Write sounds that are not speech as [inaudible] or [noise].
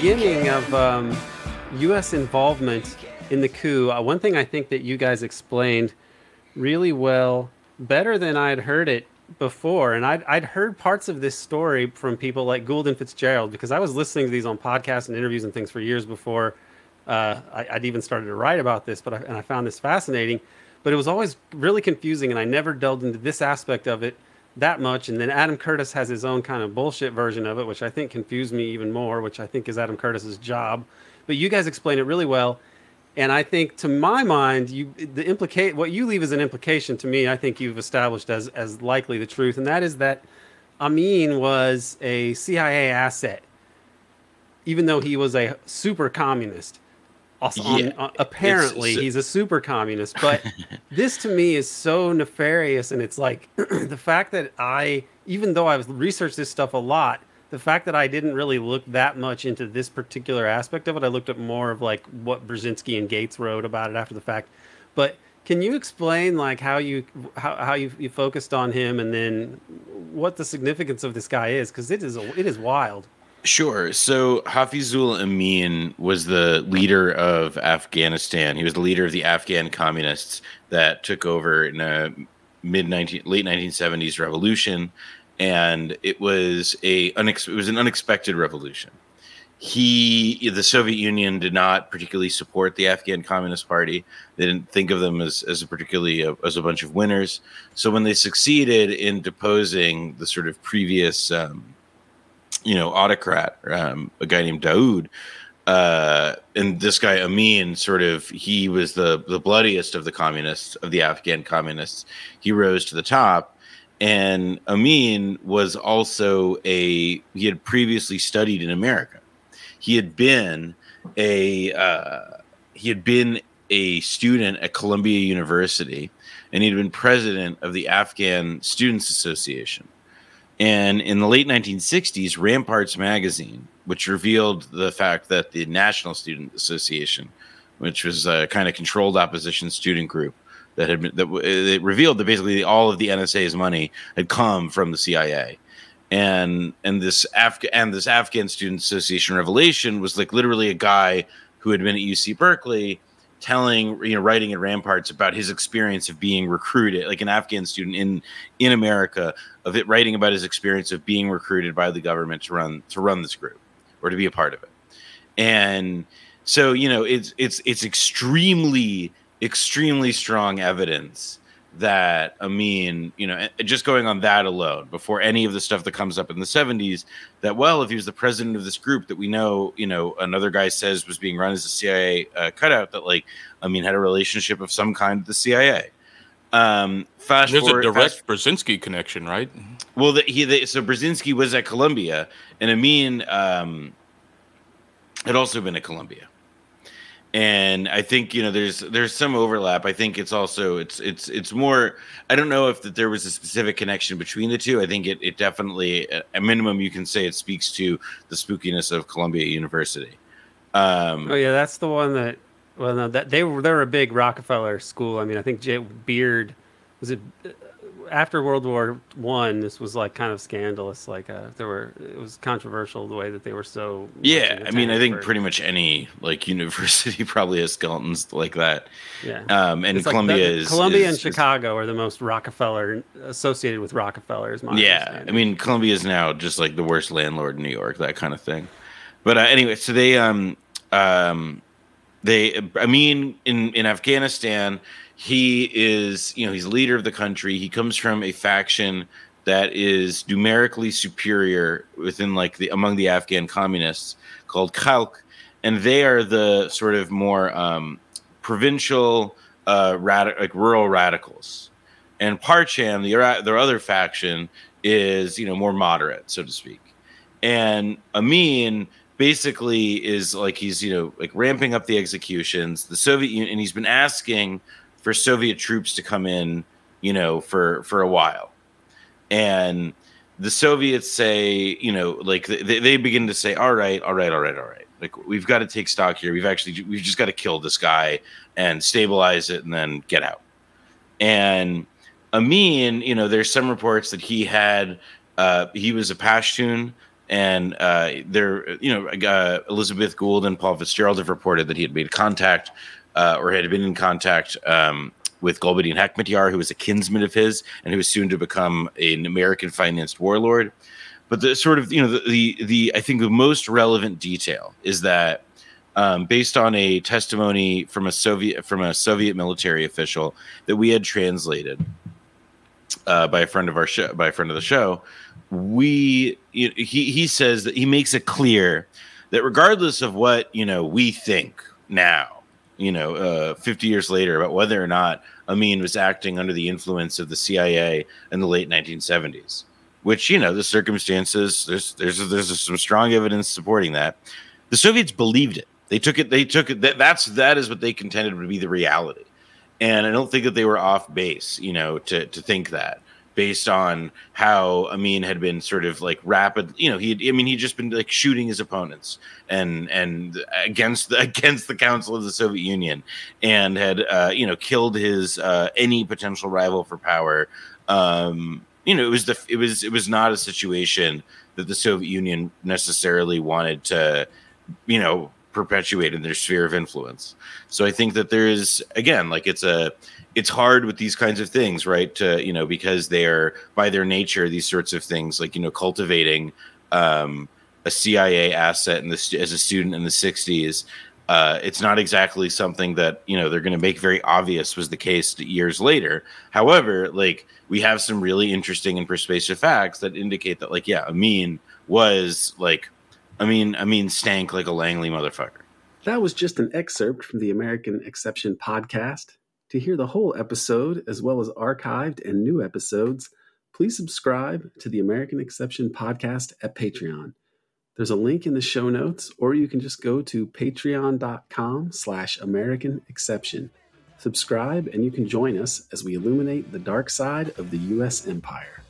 beginning of um, U.S. involvement in the coup, uh, one thing I think that you guys explained really well, better than I'd heard it before, and I'd, I'd heard parts of this story from people like Gould and Fitzgerald because I was listening to these on podcasts and interviews and things for years before uh, I, would even started to write about this, but I, and I found this fascinating. But it was always really confusing, and I never delved into this aspect of it that much. And then Adam Curtis has his own kind of bullshit version of it, which I think confused me even more, which I think is Adam Curtis's job. But you guys explain it really well. And I think, to my mind, you the implicate what you leave as an implication to me. I think you've established as as likely the truth, and that is that Amin was a CIA asset, even though he was a super communist. Also, yeah, um, uh, on, apparently, he's a super communist. But [laughs] this to me is so nefarious, and it's like [clears throat] the fact that I, even though I've researched this stuff a lot, the fact that I didn't really look that much into this particular aspect of it, I looked at more of like what Brzezinski and Gates wrote about it after the fact. But can you explain like how you how, how you, you focused on him and then what the significance of this guy is? Because it is it is wild. Sure. So Hafizullah Amin was the leader of Afghanistan. He was the leader of the Afghan communists that took over in a mid 19 late 1970s revolution and it was a unex- it was an unexpected revolution. He, the Soviet Union, did not particularly support the Afghan Communist Party. They didn't think of them as as a particularly a, as a bunch of winners. So when they succeeded in deposing the sort of previous, um, you know, autocrat, um, a guy named Daoud, uh, and this guy Amin, sort of, he was the the bloodiest of the communists of the Afghan communists. He rose to the top and Amin was also a he had previously studied in America. He had been a uh, he had been a student at Columbia University, and he'd been president of the Afghan Students Association. And in the late 1960s, Ramparts magazine, which revealed the fact that the National Student Association, which was a kind of controlled opposition student group, that had been that it revealed that basically all of the NSA's money had come from the CIA. And and this Af- and this Afghan Student Association revelation was like literally a guy who had been at UC Berkeley telling you know writing at ramparts about his experience of being recruited like an afghan student in in america of it writing about his experience of being recruited by the government to run to run this group or to be a part of it. And so you know it's it's it's extremely extremely strong evidence that Amin, you know, just going on that alone, before any of the stuff that comes up in the 70s, that, well, if he was the president of this group that we know, you know, another guy says was being run as a CIA uh, cutout, that, like, Amin had a relationship of some kind with the CIA. Um, fast There's forward, a direct fast, Brzezinski connection, right? Well, the, he, the, so Brzezinski was at Columbia, and Amin um, had also been at Columbia and I think you know there's there's some overlap. I think it's also it's it's it's more. I don't know if that there was a specific connection between the two. I think it it definitely at a minimum you can say it speaks to the spookiness of Columbia University. Um, oh yeah, that's the one that. Well, no, that they were they're a big Rockefeller school. I mean, I think Jay Beard was it after World War One, this was like kind of scandalous. Like uh, there were, it was controversial the way that they were so. Yeah, I mean, I think pretty much any like [laughs] university probably has skeletons like that. Yeah, um, and it's Columbia like the, is Columbia is, and Chicago are the most Rockefeller associated with Rockefeller. Is my yeah. I mean, Columbia is now just like the worst landlord in New York, that kind of thing. But uh, anyway, so they um um they I mean in in Afghanistan he is, you know, he's leader of the country. He comes from a faction that is numerically superior within like the among the Afghan communists called Khalq, and they are the sort of more um, provincial, uh, rad- like rural radicals. And Parcham, the their other faction, is you know more moderate, so to speak. And Amin basically is like he's you know like ramping up the executions. The Soviet Union, and he's been asking for Soviet troops to come in, you know, for for a while, and the Soviets say, you know, like they, they begin to say, all right, all right, all right, all right. Like we've got to take stock here. We've actually we've just got to kill this guy and stabilize it and then get out. And Amin, you know, there's some reports that he had uh, he was a Pashtun and uh, there, you know, uh, Elizabeth Gould and Paul Fitzgerald have reported that he had made contact uh, or had been in contact um, with Gulbuddin Hekmatyar, who was a kinsman of his and who was soon to become an American financed warlord. But the sort of, you know, the the, the I think the most relevant detail is that. Um, based on a testimony from a Soviet from a Soviet military official that we had translated uh, by a friend of our show, by a friend of the show, we he he says that he makes it clear that regardless of what you know we think now, you know, uh, 50 years later about whether or not Amin was acting under the influence of the CIA in the late 1970s, which you know the circumstances there's there's there's some strong evidence supporting that the Soviets believed it. They took it. They took it. That, that's that is what they contended would be the reality, and I don't think that they were off base. You know, to to think that based on how Amin had been sort of like rapid. You know, he I mean, he'd just been like shooting his opponents and and against the [laughs] against the Council of the Soviet Union, and had uh, you know killed his uh, any potential rival for power. Um, you know, it was the it was it was not a situation that the Soviet Union necessarily wanted to, you know, perpetuate in their sphere of influence. So I think that there is again like it's a it's hard with these kinds of things, right? To you know, because they are by their nature these sorts of things, like you know, cultivating um, a CIA asset in this as a student in the '60s. Uh, it's not exactly something that you know they're going to make very obvious was the case years later. However, like we have some really interesting and persuasive facts that indicate that, like, yeah, Amin was like, I mean, I mean, stank like a Langley motherfucker. That was just an excerpt from the American Exception podcast. To hear the whole episode, as well as archived and new episodes, please subscribe to the American Exception podcast at Patreon. There's a link in the show notes, or you can just go to patreon.com slash American Exception. Subscribe and you can join us as we illuminate the dark side of the U.S. empire.